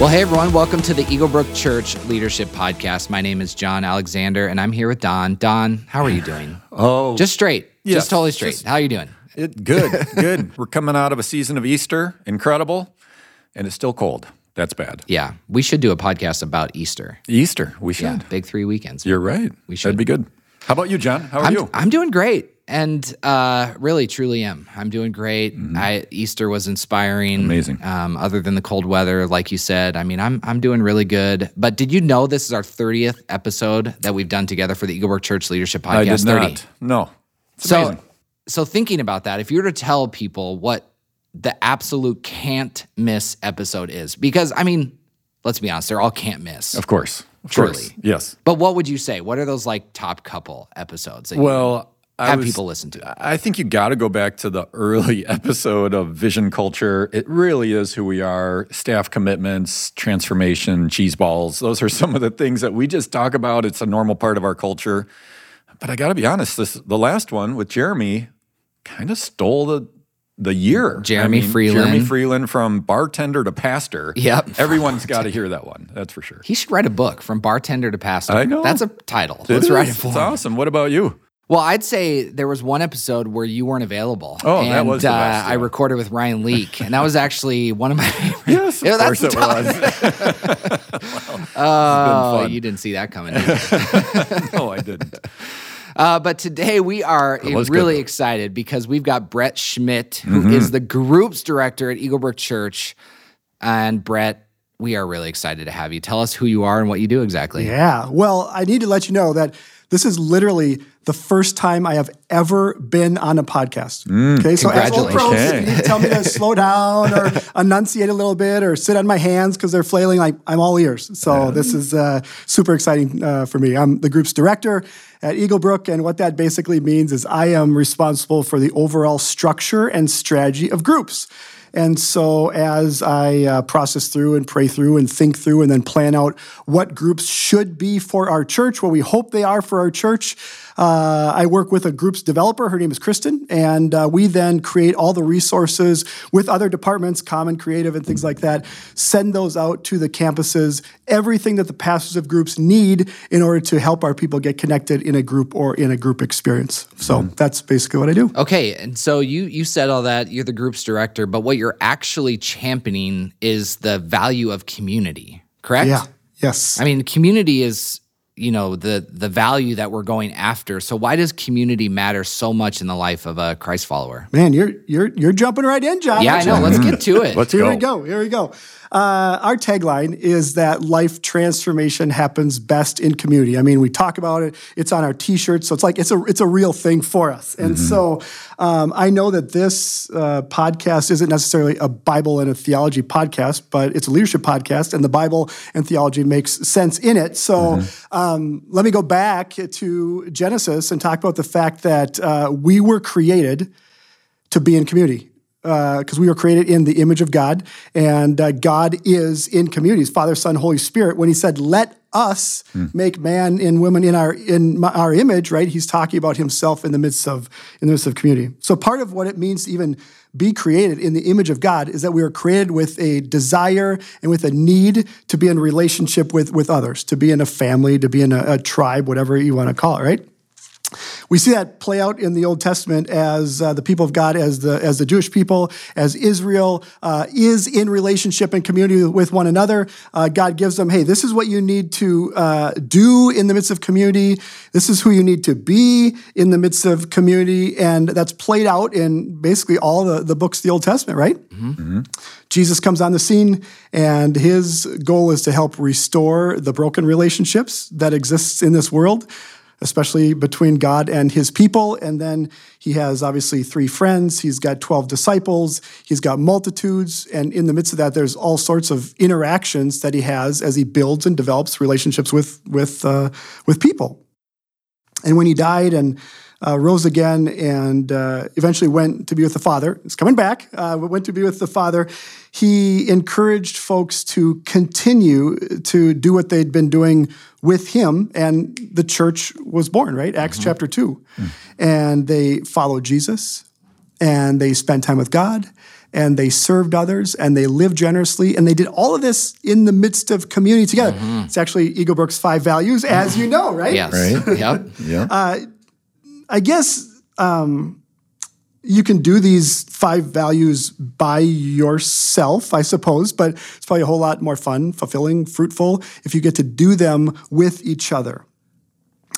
Well, hey everyone, welcome to the Eaglebrook Church Leadership Podcast. My name is John Alexander, and I'm here with Don. Don, how are you doing? Oh, Just straight, Yes, just totally straight. just- how are you doing? it, good, good. We're coming out of a season of Easter, incredible, and it's still cold. That's bad. Yeah, we should do a podcast about Easter. Easter, we should. Yeah, big three weekends. You're right. We should. That'd be good. How about you, John? How are I'm, you? I'm doing great, and uh, really, truly am. I'm doing great. I, Easter was inspiring. Mm-hmm. Amazing. Um, other than the cold weather, like you said, I mean, I'm I'm doing really good. But did you know this is our 30th episode that we've done together for the Eaglebrook Church Leadership Podcast? I did 30. not. No. It's so, amazing. so thinking about that, if you were to tell people what the absolute can't miss episode is, because I mean, let's be honest, they're all can't miss. Of course. Of Truly. course. Yes. But what would you say? What are those like top couple episodes Well, I have was- people listen to? I think you got to go back to the early episode of Vision Culture. It really is who we are staff commitments, transformation, cheese balls. Those are some of the things that we just talk about. It's a normal part of our culture. But I got to be honest, this the last one with Jeremy kind of stole the the year. Jeremy Freeland. Jeremy Freeland from bartender to pastor. Yep. Everyone's got to hear that one. That's for sure. He should write a book from bartender to pastor. I know. That's a title. Let's It write it for It's him. awesome. What about you? Well, I'd say there was one episode where you weren't available. Oh, and, that was the uh, best, I recorded with Ryan Leake, and that was actually one of my favorite. Yes, of Yeah, that's course it the was. Oh, fun. you didn't see that coming. did no, I didn't. Uh, but today we are was good, really excited because we've got Brett Schmidt, who is the groups director at Eaglebrook Church. And Brett, we are really excited to have you. Tell us who you are and what you do exactly. Yeah. Well, I need to let you know that this is literally the first time I have ever been on a podcast. okay. So as old pros, Okay. you tell me to slow down or enunciate a little bit or sit on my hands because they're flailing. Like I'm all ears. So this is uh, super exciting uh, for me. I'm the group's director at Eaglebrook, and what that basically means is I am responsible for the overall structure and strategy of groups. And so, as I uh, process through and pray through and think through and then plan out what groups should be for our church, what we hope they are for our church, uh, I work with a group's developer. Her name is Kristen. And uh, we then create all the resources with other departments, common creative and things like that, send those out to the campuses, everything that the pastors of groups need in order to help our people get connected in a group or in a group experience. So that's basically what I do. Okay, and so you you said all that. You're the group's director, but what you're actually championing is the value of community, correct? Yeah. Yes. I mean, community is you know the the value that we're going after. So why does community matter so much in the life of a Christ follower? Man, you're you're you're jumping right in, John. Yeah, I know. Let's get to it. Let's Here go. we go. Here we go. Uh, our tagline is that life transformation happens best in community. I mean, we talk about it. It's on our T-shirts, so it's like it's a it's a real thing for us. And so, um, I know that this uh, podcast isn't necessarily a Bible and a theology podcast, but it's a leadership podcast, and the Bible and theology makes sense in it. So, um, let me go back to Genesis and talk about the fact that uh, we were created to be in community because we were created in the image of God, and uh, God is in communities, Father, Son, Holy Spirit. When He said, "Let us make man and woman in our in my, our image," right? He's talking about Himself in the midst of in the midst of community. So part of what it means to even be created in the image of God is that we are created with a desire and with a need to be in relationship with with others, to be in a family, to be in a, a tribe, whatever you want to call it, right? We see that play out in the Old Testament as uh, the people of God, as the as the Jewish people, as Israel uh, is in relationship and community with one another. Uh, God gives them, hey, this is what you need to uh, do in the midst of community. This is who you need to be in the midst of community, and that's played out in basically all the, the books of the Old Testament, right? Jesus comes on the scene, and his goal is to help restore the broken relationships that exists in this world especially between God and his people. And then he has obviously three friends. He's got 12 disciples. He's got multitudes. And in the midst of that, there's all sorts of interactions that he has as he builds and develops relationships with, with, uh, with people. And when he died and uh, rose again and uh, eventually went to be with the Father, he's coming back, uh, went to be with the Father, he encouraged folks to continue to do what they'd been doing with him, and the church was born, right? Acts mm-hmm. chapter 2. Mm. And they followed Jesus, and they spent time with God and they served others and they lived generously and they did all of this in the midst of community together. Mm-hmm. It's actually Eagle Brook's five values, as you know, right? Yes. Right. Yep. Yeah. Uh, I guess um, you can do these five values by yourself, I suppose, but it's probably a whole lot more fun, fulfilling, fruitful if you get to do them with each other.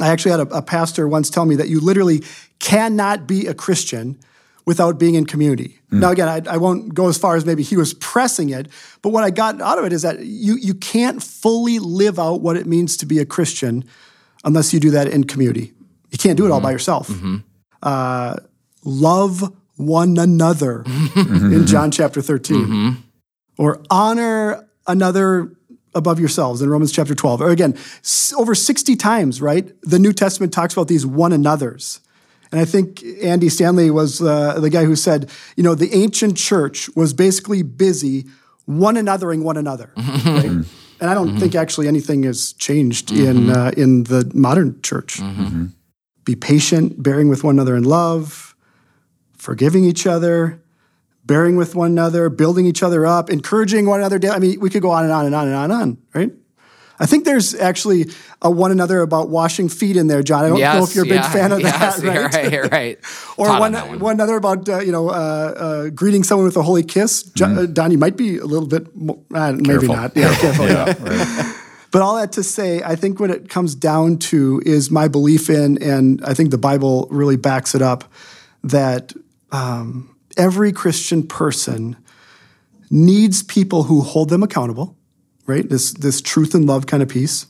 I actually had a, a pastor once tell me that you literally cannot be a Christian without being in community. Hmm. Now, again, I, I won't go as far as maybe he was pressing it, but what I got out of it is that you, you can't fully live out what it means to be a Christian unless you do that in community. You can't do it all hmm. by yourself. Mm-hmm. Uh, love one another mm-hmm. in John chapter 13. Mm-hmm. Or honor another above yourselves in Romans chapter 12. Or again, s- over 60 times, right? The New Testament talks about these one another's. And I think Andy Stanley was uh, the guy who said, you know, the ancient church was basically busy one anothering one another. right? And I don't mm-hmm. think actually anything has changed in uh, in the modern church. Be patient, bearing with one another in love, forgiving each other, bearing with one another, building each other up, encouraging one another. I mean, we could go on and on and on and on and on, right? I think there's actually a one another about washing feet in there, John. I don't Yes, know if you're a big yeah, fan of yes, that, You're right? right. You're right. Or Taught on one, that one. one other about uh, you know uh, uh, greeting someone with a holy kiss. Jo- uh, Don, you might be a little bit mo- uh, maybe not. Yeah, careful. yeah. Yeah. Right. But all that to say, I think what it comes down to is my belief in, and I think the Bible really backs it up, that um, every Christian person needs people who hold them accountable, right? This this truth and love kind of piece.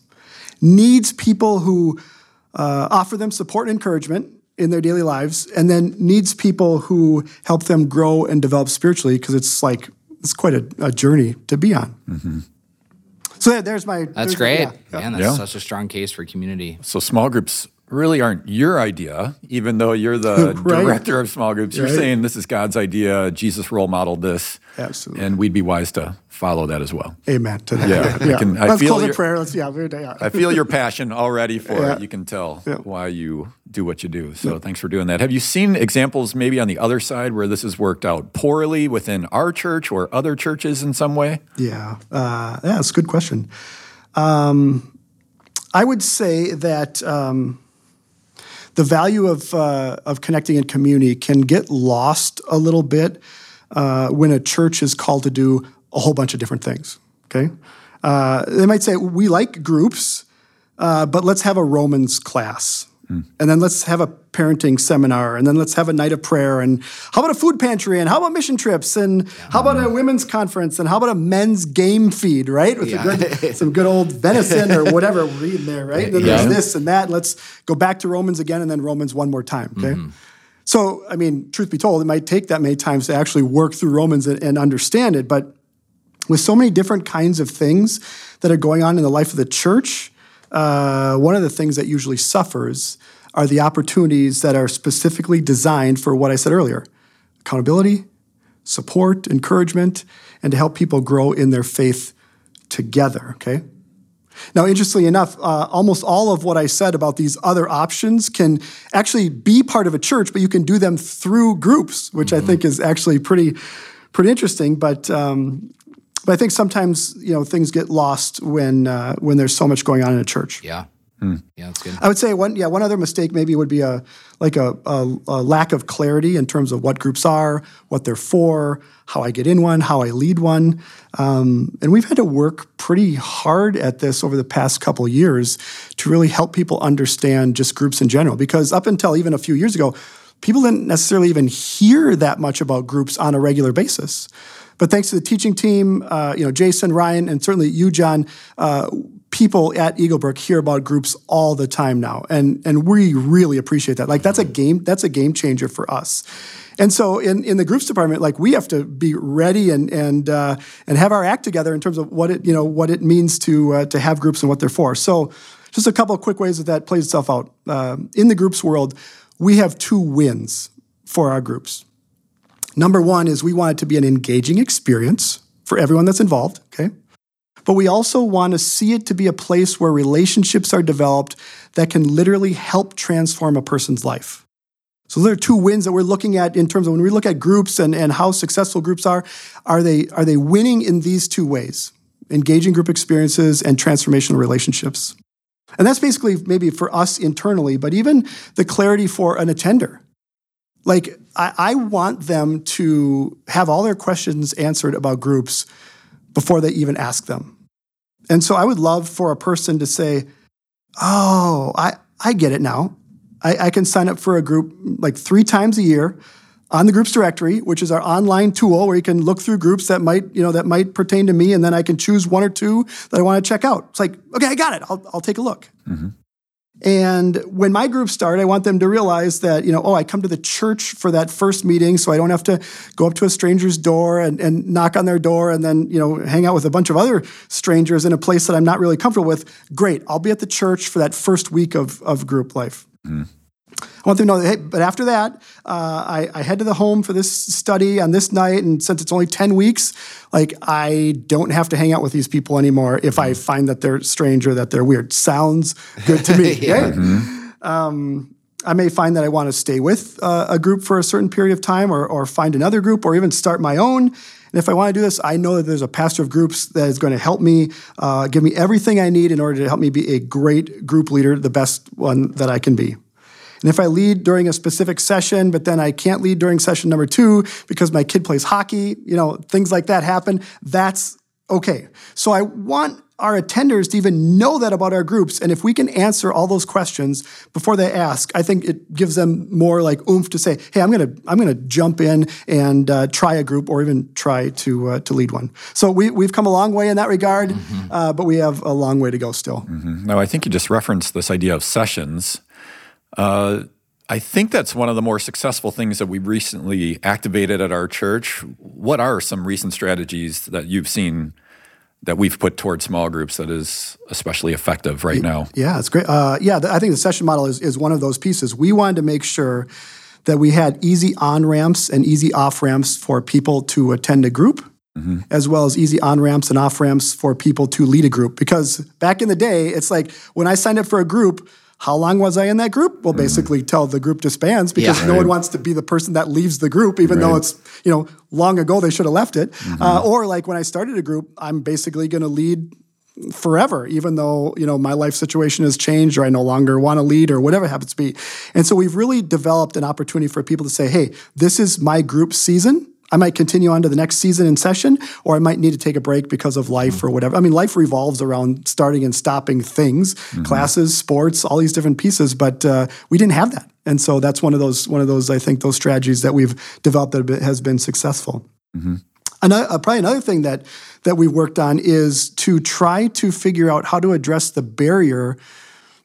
Needs people who uh, offer them support and encouragement in their daily lives, and then needs people who help them grow and develop spiritually because it's like it's quite a, a journey to be on. So yeah, there's my. That's there's- great. yeah, yeah. Man, that's Yeah. such a strong case for community. So small groups really aren't your idea, even though you're the Right. director of small groups. You're Right. saying this is God's idea. Jesus role modeled this. Absolutely. And we'd be wise to follow that as well. Amen to that. Yeah, I can- I Let's feel close your- prayer. Let's yeah. we're- yeah. I feel your passion already for Yeah. it. You can tell Yeah. why you do what you do. So thanks for doing that. Have you seen examples maybe on the other side where this has worked out poorly within our church or other churches in some way? Yeah, uh, yeah, it's a good question. Um, I would say that um, the value of uh, of connecting in community can get lost a little bit uh, when a church is called to do a whole bunch of different things. Okay, uh, they might say we like groups, uh, but let's have a Romans class. And then let's have a parenting seminar, and then let's have a night of prayer, and how about a food pantry, and how about mission trips, and how about a women's conference, and how about a men's game feed, right? With Yeah. a good, some good old venison or whatever we're eating there, right? And then Yeah. there's this and that. Let's go back to Romans again, and then Romans one more time, okay? Mm-hmm. So, I mean, truth be told, it might take that many times to actually work through Romans and, and understand it, but with so many different kinds of things that are going on in the life of the church, uh, one of the things that usually suffers are the opportunities that are specifically designed for what I said earlier accountability, support, encouragement, and to help people grow in their faith together, okay? Now, interestingly enough, uh, almost all of what I said about these other options can actually be part of a church, but you can do them through groups, which I think is actually pretty, pretty interesting. But um, but I think sometimes you know things get lost when uh, when there's so much going on in a church. Yeah. Yeah, that's good. I would say one, yeah, one other mistake maybe would be a like a, a, a lack of clarity in terms of what groups are, what they're for, how I get in one, how I lead one, um, and we've had to work pretty hard at this over the past couple years to really help people understand just groups in general. Because up until even a few years ago, people didn't necessarily even hear that much about groups on a regular basis. But thanks to the teaching team, uh, you know, Jason, Ryan, and certainly you, John, uh, people at Eaglebrook hear about groups all the time now, and and we really appreciate that. Like that's a game that's a game changer for us. And so in, in the groups department, like we have to be ready and and uh, and have our act together in terms of what it you know what it means to uh, to have groups and what they're for. So just a couple of quick ways that that plays itself out Um in the groups world. We have two wins for our groups. Number one is we want it to be an engaging experience for everyone that's involved, okay? But we also want to see it to be a place where relationships are developed that can literally help transform a person's life. So there are two wins that we're looking at in terms of when we look at groups and, and how successful groups are, are they, are they winning in these two ways? Engaging group experiences and transformational relationships. And that's basically maybe for us internally, but even the clarity for an attender. Like, I, I want them to have all their questions answered about groups before they even ask them. And so I would love for a person to say, Oh, I, I get it now. I, I, can sign up for a group like three times a year on the groups directory, which is our online tool where you can look through groups that might, you know, that might pertain to me, and then I can choose one or two that I want to check out. It's like, okay, I got it. I'll, I'll take a look. Mm-hmm. And when my groups start, I want them to realize that, you know, oh, I come to the church for that first meeting, so I don't have to go up to a stranger's door and, and knock on their door and then, you know, hang out with a bunch of other strangers in a place that I'm not really comfortable with. Great. I'll be at the church for that first week of, of group life. Mm. I want them to know that, hey, but after that, uh, I, I, head to the home for this study on this night. And since it's only 10 weeks, like I don't have to hang out with these people anymore if I find that they're strange or that they're weird. Sounds good to me. yeah. Right? Mm-hmm. Um, I may find that I want to stay with uh, a group for a certain period of time or, or find another group or even start my own. And if I want to do this, I know that there's a pastor of groups that is going to help me, uh, give me everything I need in order to help me be a great group leader, the best one that I can be. And if I lead during a specific session, but then I can't lead during session number two because my kid plays hockey, you know, things like that happen, that's okay. So I want our attenders to even know that about our groups. And if we can answer all those questions before they ask, I think it gives them more like oomph to say, "Hey, I'm gonna I'm gonna jump in and uh, try a group, or even try to uh, to lead one." So we we've come a long way in that regard, mm-hmm. uh, but we have a long way to go still. Mm-hmm. No, I think you just referenced this idea of sessions. Uh, I think that's one of the more successful things that we recently activated at our church. What are some recent strategies that you've seen that we've put towards small groups that is especially effective right now? Yeah, it's great. Uh, yeah, I think the session model is, is one of those pieces. We wanted to make sure that we had easy on ramps and easy off ramps for people to attend a group. Mm-hmm. As well as easy on ramps and off ramps for people to lead a group. Because back in the day, it's like when I signed up for a group, how long was I in that group? Well, mm-hmm. basically, tell the group disbands because yeah. no right. one wants to be the person that leaves the group, even right. though it's you know long ago they should have left it. Mm-hmm. Uh, or like when I started a group, I'm basically going to lead forever, even though you know my life situation has changed or I no longer want to lead or whatever happens to be. And so we've really developed an opportunity for people to say, "Hey, this is my group season." I might continue on to the next season in session, or I might need to take a break because of life mm-hmm. or whatever. I mean, life revolves around starting and stopping things, mm-hmm. classes, sports, all these different pieces. But uh, we didn't have that, and so that's one of those one of those I think those strategies that we've developed that has been successful. Mm-hmm. Another, uh, probably another thing that that we worked on is to try to figure out how to address the barrier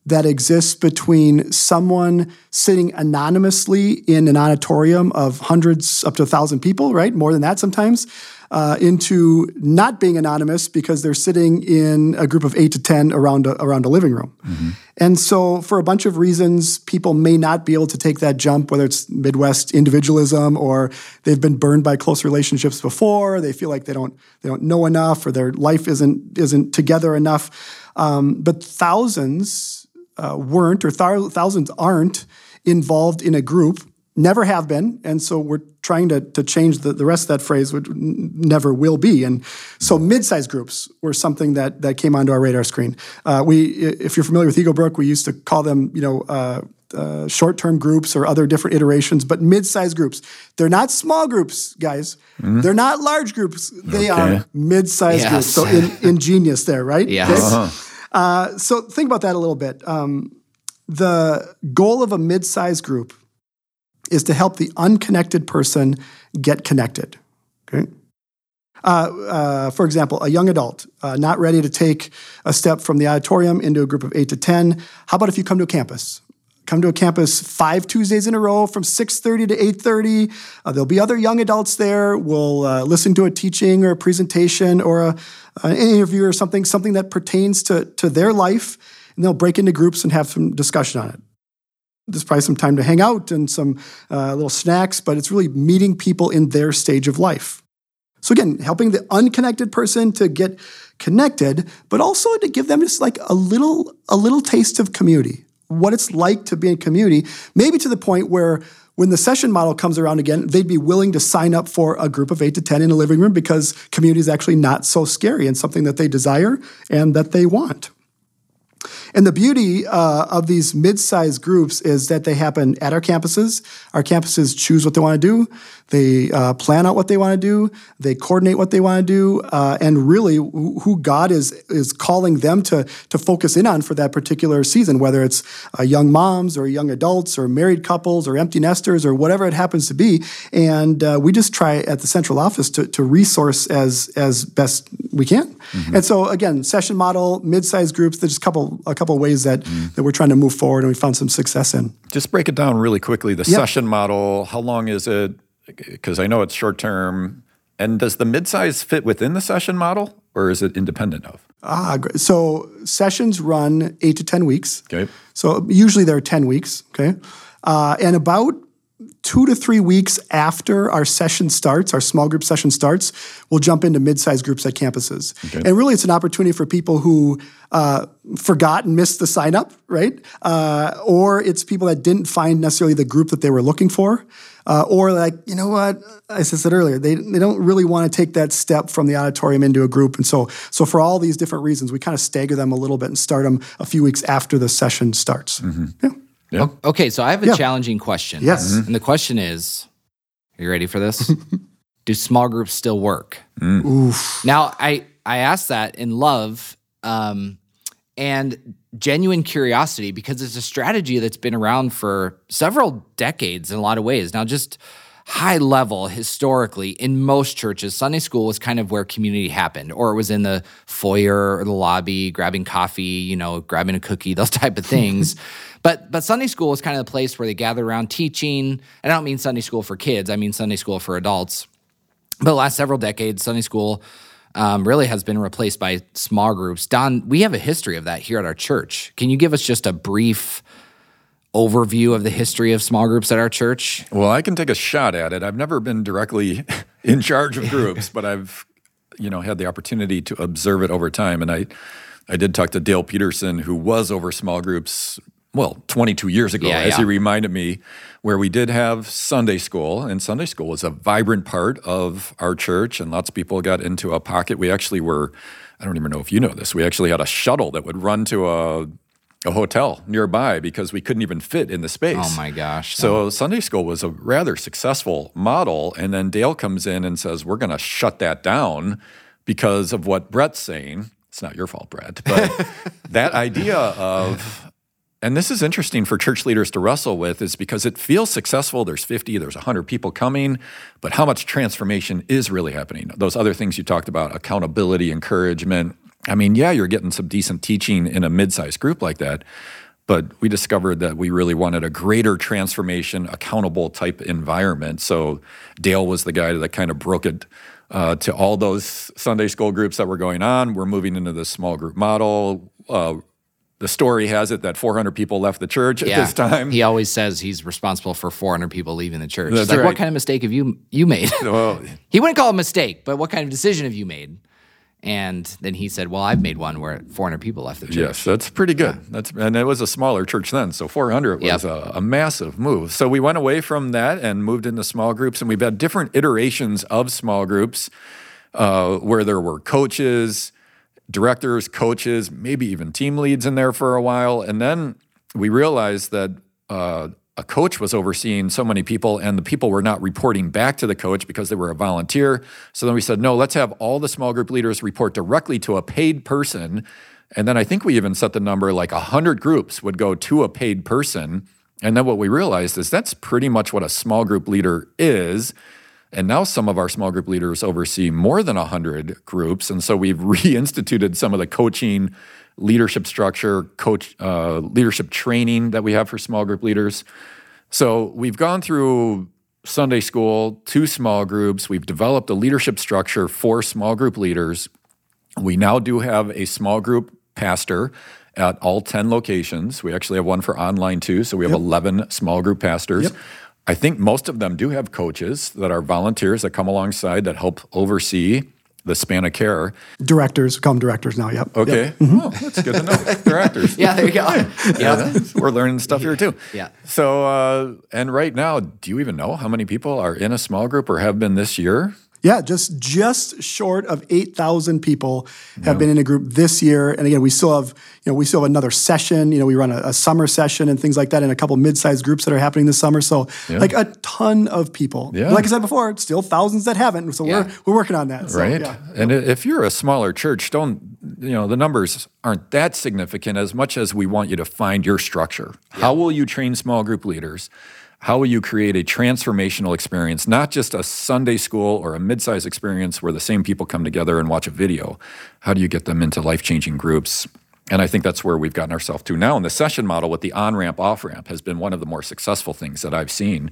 that exists between someone sitting anonymously in an auditorium of hundreds up to a thousand people, right? More than that sometimes, uh, into not being anonymous because they're sitting in a group of eight to 10 around a, around a living room. Mm-hmm. And so, for a bunch of reasons, people may not be able to take that jump, whether it's Midwest individualism or they've been burned by close relationships before, they feel like they don't, they don't know enough or their life isn't, isn't together enough. Um, but thousands, uh, weren't or th- thousands aren't involved in a group, never have been. And so we're trying to, to change the, the rest of that phrase, which never will be. And so mid-sized groups were something that, that came onto our radar screen. Uh, we, if you're familiar with Eaglebrook, we used to call them, you know, uh, uh, short-term groups or other different iterations, but mid-sized groups. They're not small groups, guys. Mm-hmm. They're not large groups. They okay. are mid-sized yes. groups. So in, ingenious there, right? Yeah. Uh-huh. Uh, so think about that a little bit. Um, the goal of a mid-sized group is to help the unconnected person get connected. Okay. Uh, uh, for example, a young adult uh, not ready to take a step from the auditorium into a group of eight to ten. How about if you come to a campus? Come to a campus five Tuesdays in a row from 6:30 to 8:30. Uh, there'll be other young adults there. We'll uh, listen to a teaching or a presentation or a, an interview or something, something that pertains to, to their life, and they'll break into groups and have some discussion on it. There's probably some time to hang out and some uh, little snacks, but it's really meeting people in their stage of life. So again, helping the unconnected person to get connected, but also to give them just like a little a little taste of community what it's like to be in community, maybe to the point where when the session model comes around again, they'd be willing to sign up for a group of eight to 10 in a living room because community is actually not so scary and something that they desire and that they want. And the beauty uh, of these mid-sized groups is that they happen at our campuses. Our campuses choose what they want to do. They uh, plan out what they want to do. They coordinate what they want to do, uh, and really who God is is calling them to to focus in on for that particular season, whether it's uh, young moms or young adults or married couples or empty nesters or whatever it happens to be. And uh, we just try at the central office to, to resource as as best we can. Mm-hmm. And so again, session model, mid-sized groups. There's a couple a couple ways that mm. that we're trying to move forward, and we found some success in. Just break it down really quickly. The yep. session model. How long is it? because I know it's short term. And does the midsize fit within the session model or is it independent of? Ah, great. So sessions run eight to 10 weeks. Okay. So usually they're 10 weeks. Okay. Uh, and about two to three weeks after our session starts, our small group session starts, we'll jump into mid-sized groups at campuses. Okay. And really, it's an opportunity for people who uh, forgot and missed the sign up, right? Uh, or it's people that didn't find necessarily the group that they were looking for. Uh, or like, you know what? As I said earlier, they, they don't really want to take that step from the auditorium into a group. And so, so for all these different reasons, we kind of stagger them a little bit and start them a few weeks after the session starts. Mm-hmm. Yeah. Yeah. Okay, so I have a yeah. challenging question. Yes. Mm-hmm. And the question is Are you ready for this? Do small groups still work? Mm. Now, I, I ask that in love um, and genuine curiosity because it's a strategy that's been around for several decades in a lot of ways. Now, just high level historically in most churches sunday school was kind of where community happened or it was in the foyer or the lobby grabbing coffee you know grabbing a cookie those type of things. But but sunday school was kind of the place where they gathered around teaching and i don't mean sunday school for kids i mean sunday school for adults. But the last several decades sunday school um, really has been replaced by small groups. Don we have a history of that here at our church. Can you give us just a brief overview of the history of small groups at our church? Well, I can take a shot at it. I've never been directly in charge of groups, but I've you know had the opportunity to observe it over time and I I did talk to Dale Peterson who was over small groups well, 22 years ago, yeah, as yeah. he reminded me, where we did have Sunday school, and Sunday school was a vibrant part of our church, and lots of people got into a pocket. We actually were, I don't even know if you know this, we actually had a shuttle that would run to a a hotel nearby because we couldn't even fit in the space. Oh my gosh. So Sunday school was a rather successful model. And then Dale comes in and says, We're going to shut that down because of what Brett's saying. It's not your fault, Brett, but that idea of, and this is interesting for church leaders to wrestle with, is because it feels successful. There's 50, there's 100 people coming, but how much transformation is really happening? Those other things you talked about accountability, encouragement, I mean, yeah, you're getting some decent teaching in a mid-sized group like that, but we discovered that we really wanted a greater transformation, accountable type environment. So Dale was the guy that kind of broke it uh, to all those Sunday school groups that were going on. We're moving into the small group model. Uh, the story has it that 400 people left the church at yeah. this time. He always says he's responsible for 400 people leaving the church. That's like, right. what kind of mistake have you you made? Well, he wouldn't call it a mistake, but what kind of decision have you made? And then he said, "Well, I've made one where 400 people left the church." Yes, that's pretty good. That's and it was a smaller church then, so 400 was yep. a, a, massive move. So we went away from that and moved into small groups, and we've had different iterations of small groups uh, where there were coaches, directors, coaches, maybe even team leads in there for a while, and then we realized that. Uh, a coach was overseeing so many people and the people were not reporting back to the coach because they were a volunteer. So then we said, no, let's have all the small group leaders report directly to a paid person. And then I think we even set the number like 100 groups would go to a paid person. And then what we realized is that's pretty much what a small group leader is. And now some of our small group leaders oversee more than 100 groups. And so we've reinstituted some of the coaching leadership structure, coach uh, leadership training that we have for small group leaders. So we've gone through Sunday school, two small groups. We've developed a leadership structure for small group leaders. We now do have a small group pastor at all 10 locations. We actually have one for online too. So we have yep. 11 small group pastors. Yep. I think most of them do have coaches that are volunteers that come alongside that help oversee the span of care. Directors become directors now. Yep. Okay. Yep. Mm-hmm. Oh, that's good to know. Directors. Yeah, there you go. Yeah, we're learning stuff here too. Yeah. So, uh, and right now, do you even know how many people are in a small group or have been this year? Yeah, just just short of eight thousand people have been in a group this year, and again, we still have you know we still have another session. You know, we run a, a summer session and things like that, and a couple mid-sized groups that are happening this summer. So, like a ton of people. Yeah. Like I said before, still thousands that haven't. So Yeah. we're we're working on that. So, right? yeah. And i- if you're a smaller church, don't you know the numbers aren't that significant as much as we want you to find your structure. How will you train small group leaders? How will you create a transformational experience, not just a Sunday school or a mid-sized experience where the same people come together and watch a video? How do you get them into life-changing groups? And I think that's where we've gotten ourselves to now. And the session model with the on-ramp, off-ramp has been one of the more successful things that I've seen.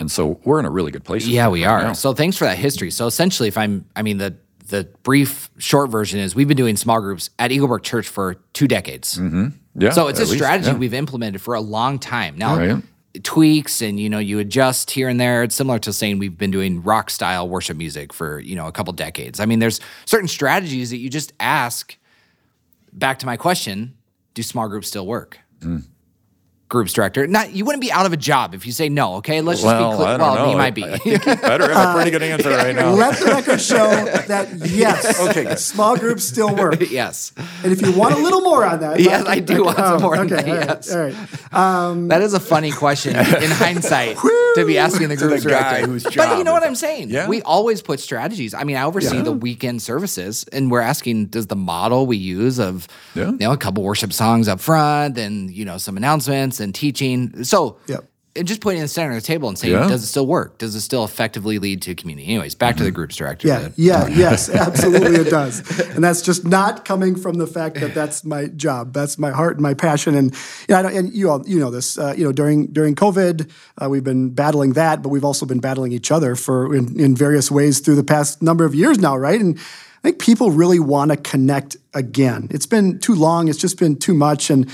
And so we're in a really good place. Yeah, we right are. now. So thanks for that history. So essentially, if I'm, I mean, the the brief short version is we've been doing small groups at Eaglebrook Church for two decades. Mm-hmm. Yeah, So it's a at least, strategy yeah. we've implemented for a long time now. Right. Tweaks and you know you adjust here and there. It's similar to saying we've been doing rock style worship music for you know a couple decades. I mean, there's certain strategies that you just ask. Back to my question: Do small groups still work? Mm. Groups director. Not you wouldn't be out of a job if you say no. Okay, let's just be clear. I don't Well, know. you might be. I think you better have a pretty good answer right now. Let the record show that yes, Okay, good. small groups still work. yes. And if you want a little more on that, Yes, I do want some oh, more on Okay, that, all right, yes. all right. Um, that is a funny question in hindsight to be asking the groups the guy director. whose but you know what. I'm saying? Yeah. We always put strategies. I mean, I oversee the weekend services, and we're asking, does the model we use of Yeah. you know a couple worship songs up front, and you know some announcements and teaching. So Yep. and just putting it in the center of the table and saying, Yeah. does it still work? Does it still effectively lead to community? Anyways, back to the groups director. Yeah, yeah, yes, absolutely it does. And that's just not coming from the fact that that's my job. That's my heart and my passion. And you know, I don't- and you all you know this. Uh, you know, during during COVID, uh, we've been battling that, but we've also been battling each other for in, in various ways through the past number of years now, right? And I think people really want to connect again. It's been too long. It's just been too much, and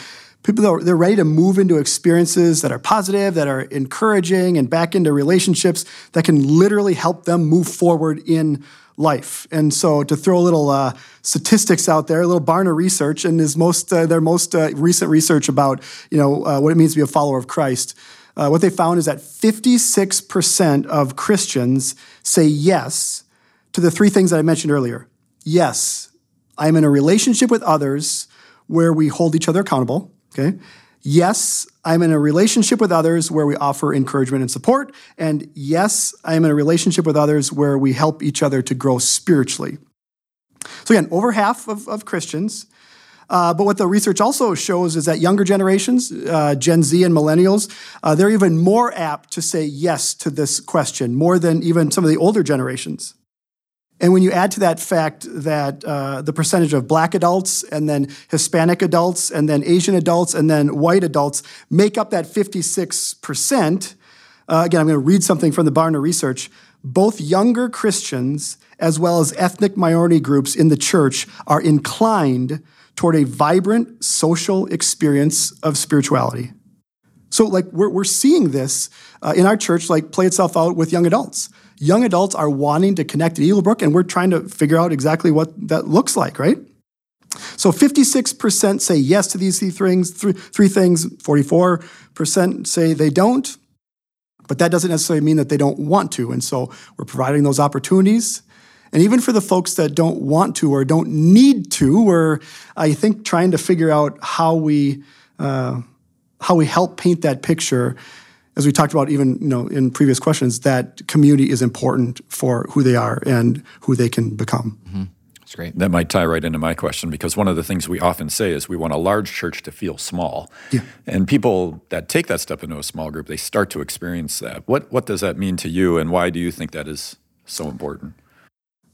people are they're ready to move into experiences that are positive, that are encouraging, and back into relationships that can literally help them move forward in life. And so, to throw a little uh, statistics out there, a little Barna research, and his most uh, their most uh, recent research about you know uh, what it means to be a follower of Christ. Uh, what they found is that 56% of Christians say yes to the three things that I mentioned earlier. Yes, I'm in a relationship with others where we hold each other accountable. Okay. Yes, I'm in a relationship with others where we offer encouragement and support. And yes, I'm in a relationship with others where we help each other to grow spiritually. So, again, over half of, of Christians. Uh, but what the research also shows is that younger generations, uh, Gen Z and millennials, uh, they're even more apt to say yes to this question, more than even some of the older generations. And when you add to that fact that uh, the percentage of black adults and then Hispanic adults and then Asian adults and then white adults make up that 56%, uh, again, I'm going to read something from the Barna research. Both younger Christians as well as ethnic minority groups in the church are inclined toward a vibrant social experience of spirituality. So, like, we're, we're seeing this uh, in our church, like, play itself out with young adults. Young adults are wanting to connect at Eaglebrook, and we're trying to figure out exactly what that looks like, right? So, 56% say yes to these three things, three, three things, 44% say they don't, but that doesn't necessarily mean that they don't want to. And so, we're providing those opportunities. And even for the folks that don't want to or don't need to, we're, I think, trying to figure out how we, uh, how we help paint that picture as we talked about even you know in previous questions that community is important for who they are and who they can become mm-hmm. That's great. That might tie right into my question because one of the things we often say is we want a large church to feel small. Yeah. And people that take that step into a small group, they start to experience that. What what does that mean to you and why do you think that is so important?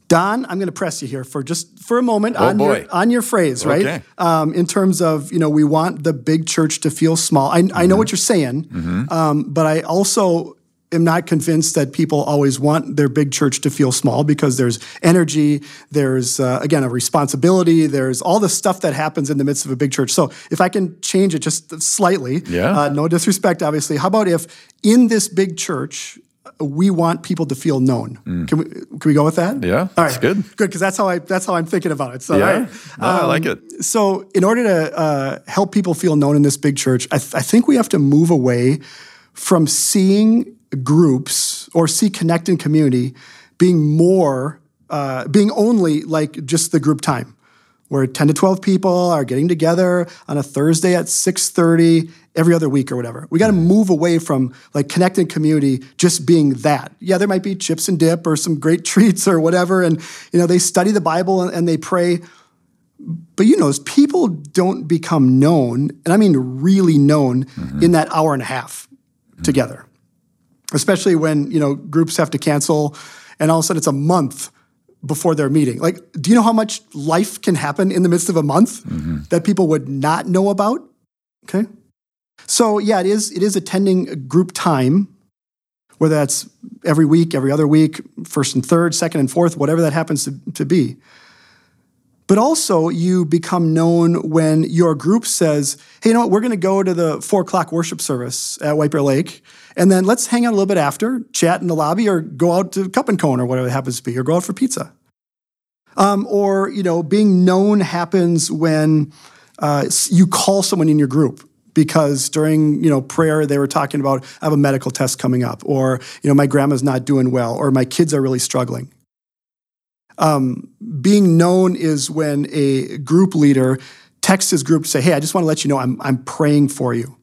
Don, I'm going to press you here for just for a moment Oh, on boy. your on your phrase, right? Okay. Um, in terms of you know, we want the big church to feel small. I, I Mm-hmm. know what you're saying, um, but I also am not convinced that people always want their big church to feel small because there's energy, there's uh, again a responsibility, there's all the stuff that happens in the midst of a big church. So if I can change it just slightly, Yeah. uh, no disrespect, obviously. How about if in this big church we want people to feel known. Can we can we go with that? Yeah, All that's good. Good because that's how I that's how I'm thinking about it. So Yeah, right. no, I like it. So in order to uh, help people feel known in this big church, I, th- I think we have to move away from seeing groups or see connect and community being more uh, being only like just the group time where 10 to 12 people are getting together on a thursday at 6.30 every other week or whatever. We got to mm-hmm. move away from like connected community just being that. Yeah there might be chips and dip or some great treats or whatever and you know they study the bible and, and they pray. But you know, as people don't become known, and I mean really known, mm-hmm. in that hour and a half mm-hmm. together. Especially when you know groups have to cancel, and all of a sudden it's a month before their meeting. Like, do you know how much life can happen in the midst of a month mm-hmm. that people would not know about? Okay, so yeah, it is. It is attending group time, whether that's every week, every other week, first and third, second and fourth, whatever that happens to, to be. But also, you become known when your group says, hey, you know what, we're going to go to the four o'clock worship service at White Bear Lake, and then let's hang out a little bit after, chat in the lobby, or go out to Cup and Cone or whatever it happens to be, or go out for pizza. Um, or, you know, being known happens when uh, you call someone in your group because during you know prayer they were talking about I have a medical test coming up, or you know my grandma's not doing well, or my kids are really struggling um, being known is when a group leader texts his group to say, "Hey, I just want to let you know I'm I'm praying for you."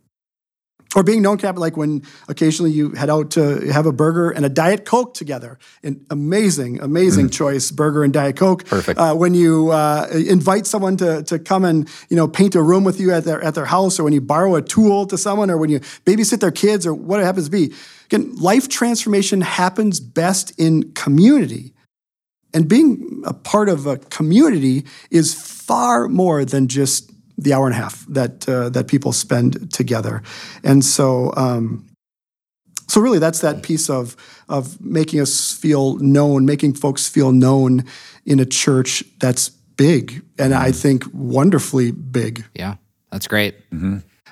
Or being known happen like when occasionally you head out to have a burger and a diet coke together. An amazing, amazing choice, burger and diet coke. Perfect. Uh, when you uh, invite someone to, to come and you know paint a room with you at their at their house, or when you borrow a tool to someone, or when you babysit their kids, or what it happens to be. Again, life transformation happens best in community. And being a part of a community is far more than just the hour and a half that uh, that people spend together. And so, um, so really, that's that piece of of making us feel known, making folks feel known in a church that's big, and I think wonderfully big. Yeah, that's great.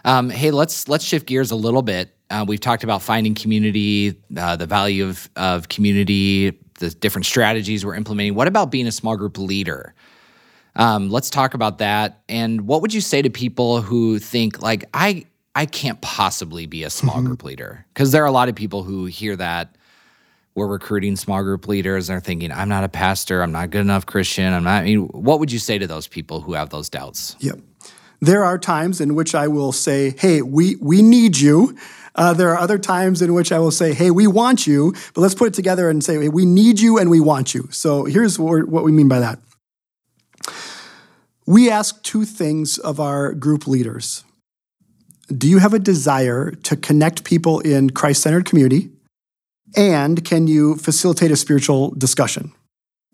Um, hey, let's let's shift gears a little bit. Uh, we've talked about finding community, uh, the value of of community, the different strategies we're implementing. What about being a small group leader? Um, let's talk about that. And what would you say to people who think like I I can't possibly be a small group leader? Because there are a lot of people who hear that we're recruiting small group leaders and they're thinking I'm not a pastor, I'm not good enough Christian, I'm not. I mean, what would you say to those people who have those doubts? Yep. There are times in which I will say, "Hey, we we need you." Uh, there are other times in which I will say, "Hey, we want you," but let's put it together and say, hey, "We need you and we want you." So here's what, what we mean by that. We ask two things of our group leaders. Do you have a desire to connect people in Christ-centered community? And can you facilitate a spiritual discussion?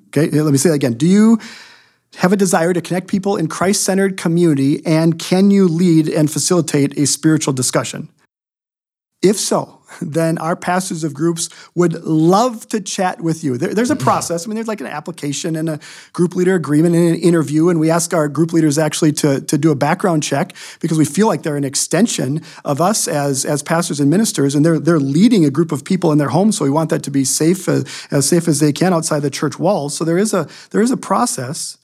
Okay, let me say that again. Do you have a desire to connect people in Christ centered community, and can you lead and facilitate a spiritual discussion? If so, then our pastors of groups would love to chat with you. There- there's a process. I mean, there's like an application and a group leader agreement and an interview. And we ask our group leaders actually to, to do a background check because we feel like they're an extension of us as, as pastors and ministers. And they're, they're leading a group of people in their home. So we want that to be safe, uh, as safe as they can outside the church walls. So there is a, there is a process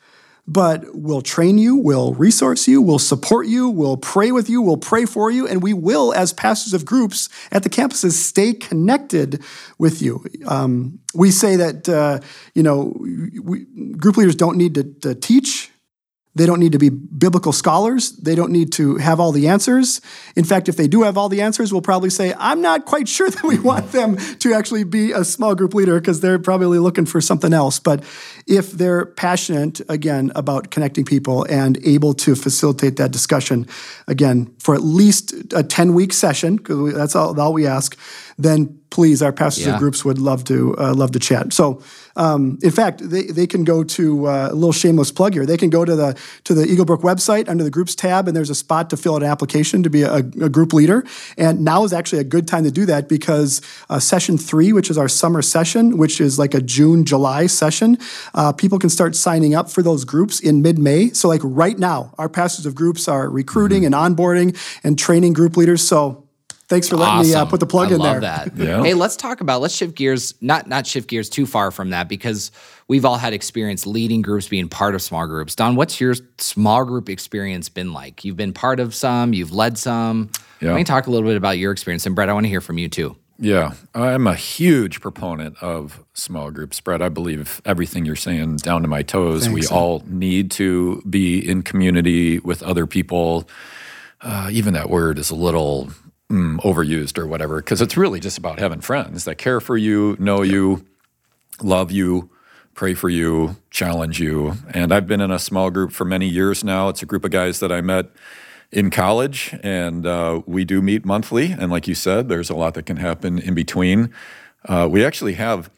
but we'll train you, we'll resource you, we'll support you, we'll pray with you, we'll pray for you, and we will, as pastors of groups at the campuses, stay connected with you. Um, we say that uh, you know we, group leaders don't need to, to teach. They don't need to be biblical scholars. They don't need to have all the answers. In fact, if they do have all the answers, we'll probably say, I'm not quite sure that we want them to actually be a small group leader because they're probably looking for something else. But if they're passionate, again, about connecting people and able to facilitate that discussion, again, for at least a 10 week session, because that's all, all we ask, then please, our pastors Yeah. of groups would love to uh, love to chat. So, um, in fact, they, they can go to uh, a little shameless plug here. They can go to the to the Eagle Brook website under the groups tab, and there's a spot to fill out an application to be a, a group leader. And now is actually a good time to do that because uh, session three, which is our summer session, which is like a June July session, uh, people can start signing up for those groups in mid May. So, like right now, our pastors of groups are recruiting and onboarding and training group leaders. So Thanks for letting me uh, put the plug I in love there. that. Yeah. Hey, let's talk about let's shift gears. Not not shift gears too far from that because we've all had experience leading groups, being part of small groups. Don, what's your small group experience been like? You've been part of some, you've led some. Yeah. Let me talk a little bit about your experience, and Brett, I want to hear from you too. Yeah, I'm a huge proponent of small groups, Brett. I believe everything you're saying down to my toes. we all need to be in community with other people. Uh, even that word is a little mm, overused or whatever, because it's really just about having friends that care for you, know you, love you, pray for you, challenge you. And I've been in a small group for many years now. It's a group of guys that I met in college, and uh, we do meet monthly. And like you said, there's a lot that can happen in between. Uh, we actually have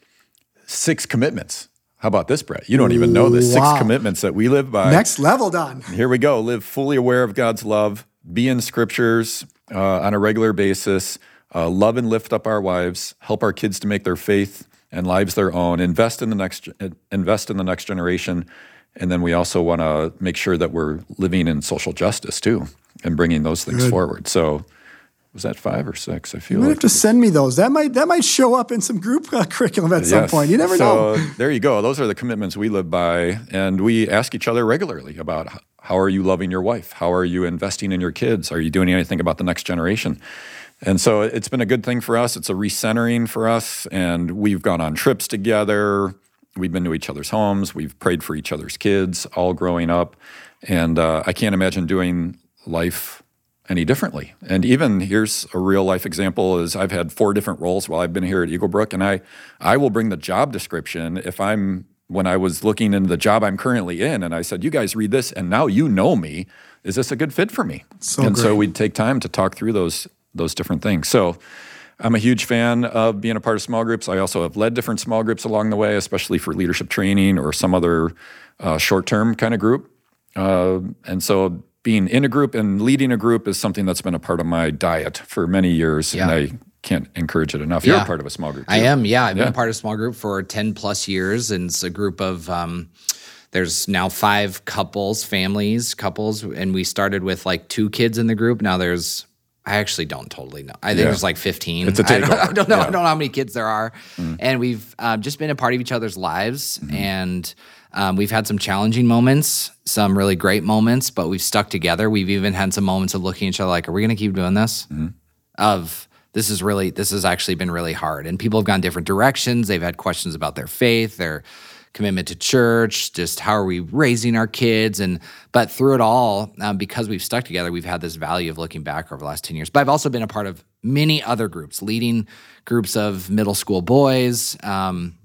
six commitments. How about this, Brett? You don't even know this. Six Wow. commitments that we live by. Next level, Don. Here we go. Live fully aware of God's love, be in scriptures uh, on a regular basis, uh, love and lift up our wives, help our kids to make their faith and lives their own, invest in the next invest in the next generation, and then we also want to make sure that we're living in social justice too and bringing those things forward. So was that five or six? I feel You might like have to send me those. That might that might show up in some group uh, curriculum at some point. You never know. so there you go. Those are the commitments we live by, and we ask each other regularly about how are you loving your wife? How are you investing in your kids? Are you doing anything about the next generation? And so it's been a good thing for us. It's a recentering for us, and we've gone on trips together. We've been to each other's homes. We've prayed for each other's kids, all growing up, and uh, I can't imagine doing life any differently. And even here's a real life example is I've had four different roles while I've been here at Eaglebrook and I I will bring the job description if I'm when I was looking into the job I'm currently in and I said you guys read this and now you know me is this a good fit for me? So and great. so we'd take time to talk through those those different things. So I'm a huge fan of being a part of small groups. I also have led different small groups along the way, especially for leadership training or some other uh, short term kind of group. Uh, and so being in a group and leading a group is something that's been a part of my diet for many years. And Yeah. I can't encourage it enough. You're Yeah. a part of a small group. I am, yeah. I've Yeah. been part of a small group for 10 plus years, and it's a group of, um, there's now five couples, families, couples, and we started with like two kids in the group. Now there's, I actually don't totally know. I think Yeah. there's like 15. It's a I don't, I don't know. I don't know how many kids there are. And we've um, just been a part of each other's lives. And um, we've had some challenging moments, some really great moments, but we've stuck together. We've even had some moments of looking at each other like, are we going to keep doing this? of this is really this has actually been really hard. And people have gone different directions. They've had questions about their faith their commitment to church just how are we raising our kids? And but through it all um, because we've stuck together we've had this value of looking back over the last 10 years. But i've also been a part of many other groups leading groups of middle school boys um,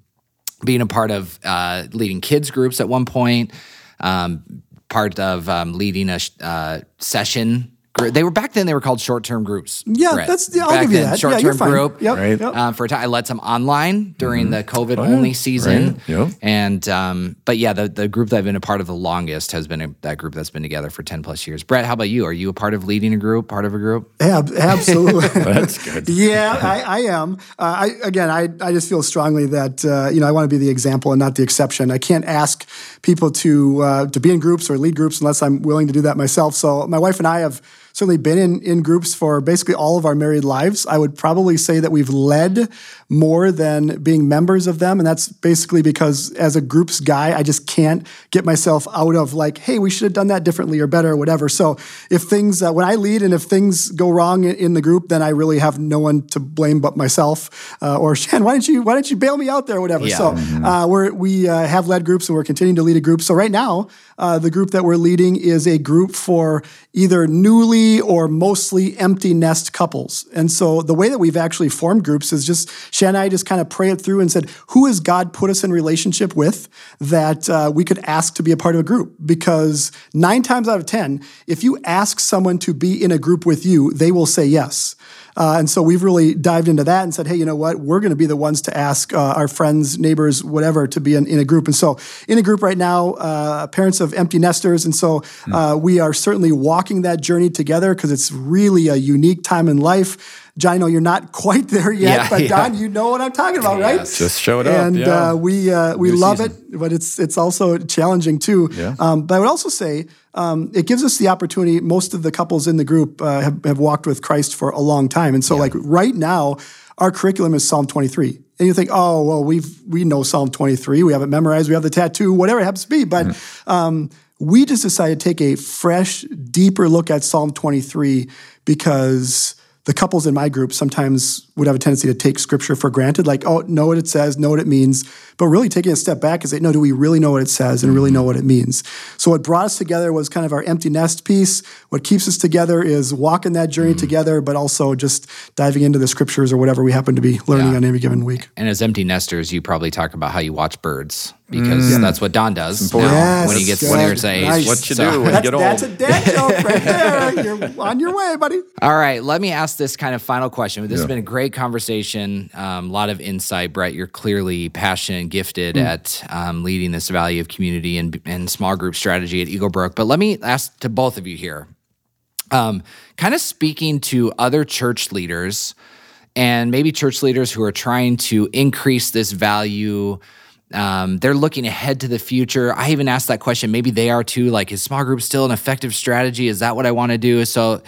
being a part of uh, leading kids groups at one point, um, part of um, leading a uh, session. Gr- They were back then. They were called short-term groups. Yeah, Brett. that's- yeah, I'll Back give you then, that. Short-term you're fine. group. Yep, Right. yep. Um, for a time, I led some online during the COVID only season, Mm-hmm. Oh, Right. Yep. and um, but yeah, the the group that I've been a part of the longest has been a, that group that's been together for ten plus years. Brett, how about you? Are you a part of leading a group? Part of a group? Ab- absolutely. That's good. yeah, I, I am. Uh, I again, I, I just feel strongly that uh, you know I want to be the example and not the exception. I can't ask people to uh, to be in groups or lead groups unless I'm willing to do that myself. So my wife and I have certainly been in in groups for basically all of our married lives. I would probably say that we've led more than being members of them, and that's basically because as a groups guy, I just can't get myself out of like, hey, we should have done that differently or better or whatever. So if things uh, when I lead and if things go wrong in, the group, then I really have no one to blame but myself. Uh, or Shan, why don't you why don't you bail me out there or whatever? Yeah. So uh, we're we uh, have led groups and we're continuing to lead a group. So right now, uh, the group that we're leading is a group for either newly or mostly empty nest couples. And so the way that we've actually formed groups is just Shan and I just kind of pray it through and said, who has God put us in relationship with that uh, we could ask to be a part of a group? Because nine times out of ten, if you ask someone to be in a group with you, they will say yes. Uh, and so we've really dived into that and said, hey, you know what? We're going to be the ones to ask uh, our friends, neighbors, whatever, to be in, in a group. And so, in a group right now, uh, parents of empty nesters. And so, uh, we are certainly walking that journey together because it's really a unique time in life. John, you're not quite there yet, Yeah, but yeah. Don, you know what I'm talking about, right? Yes. Just showed up. and yeah. uh, we uh, we New love season. it, but it's it's also challenging too. Yeah. Um, but I would also say um, it gives us the opportunity. Most of the couples in the group uh, have, have walked with Christ for a long time, and so like right now, our curriculum is Psalm 23. And you think, oh well, we've we know Psalm 23, we have it memorized, we have the tattoo, whatever it happens to be, but. Mm-hmm. Um, we just decided to take a fresh, deeper look at Psalm 23 because the couples in my group sometimes would have a tendency to take scripture for granted, like, oh, know what it says, know what it means. But really taking a step back and say, no, do we really know what it says and really know what it means? So what brought us together was kind of our empty nest piece. What keeps us together is walking that journey mm-hmm. together, but also just diving into the scriptures or whatever we happen to be learning Yeah. on any given week. And as empty nesters, you probably talk about how you watch birds because that's what Don does now Yes, when he gets good. near his age. Nice. what you So- do when That's, you get old. that's a dad joke right there. You're on your way, buddy. All right, let me ask this kind of final question. This has been a great conversation, um, a lot of insight. Brett, you're clearly passionate and gifted at um, leading this value of community and, and small group strategy at Eaglebrook. But let me ask to both of you here, um, kind of speaking to other church leaders and maybe church leaders who are trying to increase this value. Um, they're looking ahead to the future. I even asked that question. Maybe they are too. Like, is small group still an effective strategy? Is that what I want to do? So,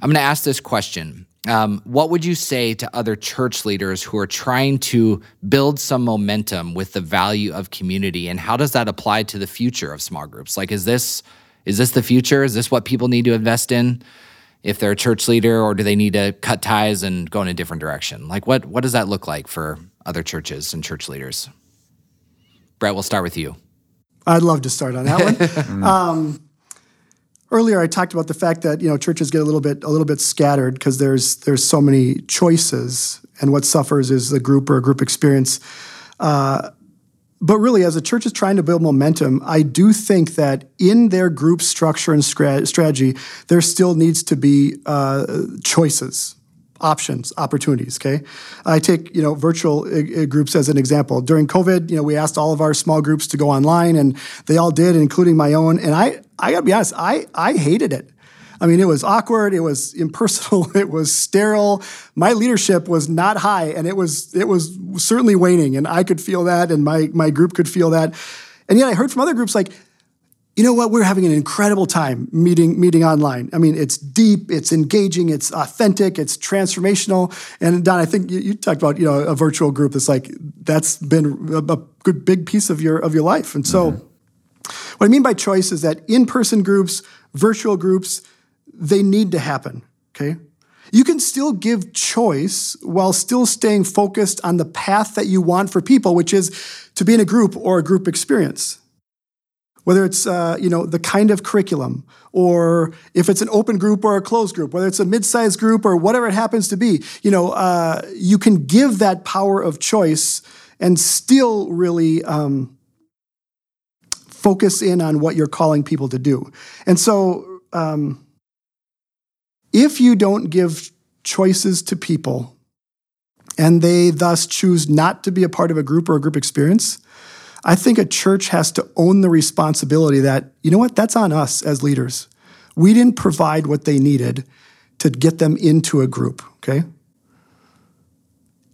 I'm going to ask this question. Um, what would you say to other church leaders who are trying to build some momentum with the value of community, and how does that apply to the future of small groups? Like, is this is this the future? Is this what people need to invest in? if they're a church leader or do they need to cut ties and go in a different direction? Like what what does that look like for other churches and church leaders? Brett, we'll start with you. I'd love to start on that one. um, earlier, I talked about the fact that you know churches get a little bit a little bit scattered because there's there's so many choices, and what suffers is the group or a group experience. Uh, but really, as a church is trying to build momentum, I do think that in their group structure and strategy, there still needs to be uh, choices, options, opportunities. Okay, I take you know virtual uh, uh, groups as an example. During COVID, you know we asked all of our small groups to go online, and they all did, including my own. And I I got to be honest, I I hated it. I mean, it was awkward. It was impersonal. It was sterile. My leadership was not high, and it was it was certainly waning. And I could feel that, and my my group could feel that. And yet, I heard from other groups like, you know what? We're having an incredible time meeting meeting online. I mean, it's deep, it's engaging, it's authentic, it's transformational. And Don, I think you, you talked about you know a virtual group that's like that's been a, a good big piece of your of your life. And so, mm-hmm. what I mean by choice is that in person groups, virtual groups, they need to happen. Okay. You can still give choice while still staying focused on the path that you want for people, which is to be in a group or a group experience whether it's uh, you know the kind of curriculum or if it's an open group or a closed group whether it's a mid-sized group or whatever it happens to be you know uh, you can give that power of choice and still really um, focus in on what you're calling people to do. And so um, if you don't give choices to people and they thus choose not to be a part of a group or a group experience I think a church has to own the responsibility that, you know what, that's on us as leaders. We didn't provide what they needed to get them into a group, okay?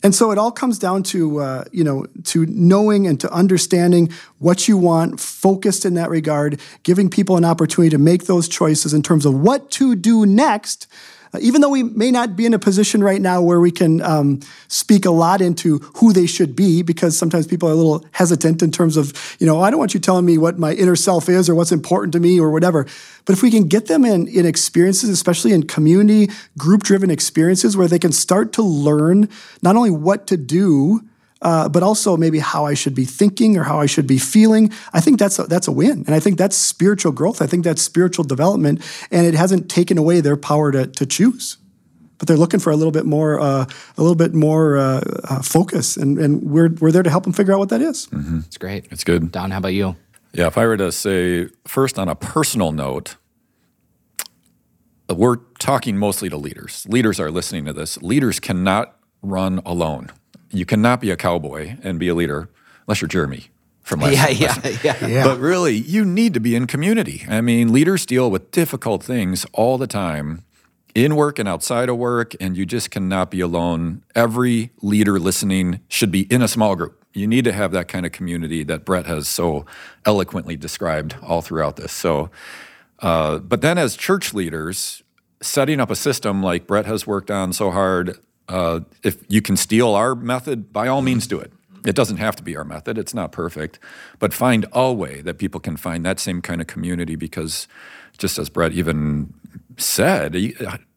And so it all comes down to, uh, you know, to knowing and to understanding what you want, focused in that regard, giving people an opportunity to make those choices in terms of what to do next. Uh, even though we may not be in a position right now where we can um, speak a lot into who they should be, because sometimes people are a little hesitant in terms of, you know, I don't want you telling me what my inner self is or what's important to me or whatever. But if we can get them in, in experiences, especially in community, group driven experiences where they can start to learn not only what to do, uh, but also maybe how I should be thinking or how I should be feeling. I think that's a, that's a win, and I think that's spiritual growth. I think that's spiritual development, and it hasn't taken away their power to to choose. But they're looking for a little bit more, uh, a little bit more uh, uh, focus, and and we're we're there to help them figure out what that is. It's great. It's good. Don, how about you? Yeah, if I were to say first on a personal note, we're talking mostly to leaders. Leaders are listening to this. Leaders cannot run alone. You cannot be a cowboy and be a leader unless you're Jeremy from last Yeah, yeah, yeah. Yeah. But really, you need to be in community. I mean, leaders deal with difficult things all the time. in work and outside of work, and you just cannot be alone. Every leader listening should be in a small group. You need to have that kind of community that Brett has so eloquently described all throughout this. So, uh, but then as church leaders, setting up a system like Brett has worked on so hard, uh, if you can steal our method, by all means do it. It doesn't have to be our method, it's not perfect, but find a way that people can find that same kind of community because, just as Brett even said,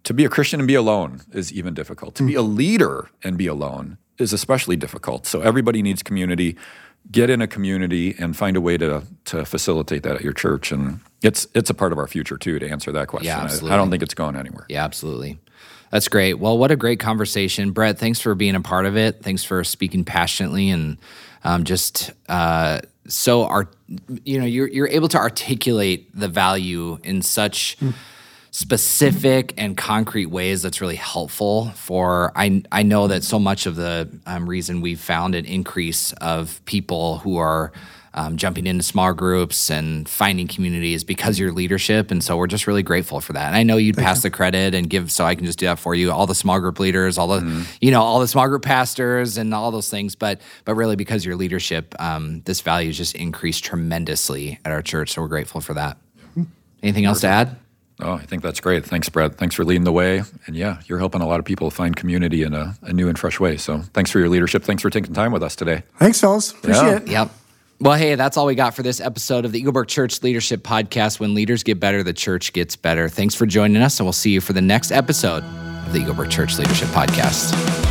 to be a Christian and be alone is even difficult. To be a leader and be alone is especially difficult. So everybody needs community. Get in a community and find a way to to facilitate that at your church, and it's it's a part of our future too. To answer that question, Yeah, I, absolutely. I don't think it's going anywhere. Yeah, absolutely. That's great. Well, what a great conversation, Brett. Thanks for being a part of it. Thanks for speaking passionately and um, just uh, so art. You know, you're you're able to articulate the value in such specific and concrete ways that's really helpful for I I know that so much of the um, reason we've found an increase of people who are um, jumping into small groups and finding community is because of your leadership and so we're just really grateful for that and I know you'd pass the credit and give so I can just do that for you all the small group leaders all the you know all the small group pastors and all those things but but really because of your leadership um, this value has just increased tremendously at our church so we're grateful for that anything else to add Oh, I think that's great. Thanks, Brett. Thanks for leading the way. And yeah, you're helping a lot of people find community in a, a new and fresh way. So thanks for your leadership. Thanks for taking time with us today. Thanks, fellas. Appreciate Yeah. it. Yep. Well, hey, that's all we got for this episode of the Eaglebrook Church Leadership Podcast. When leaders get better, the church gets better. Thanks for joining us, and we'll see you for the next episode of the Eaglebrook Church Leadership Podcast.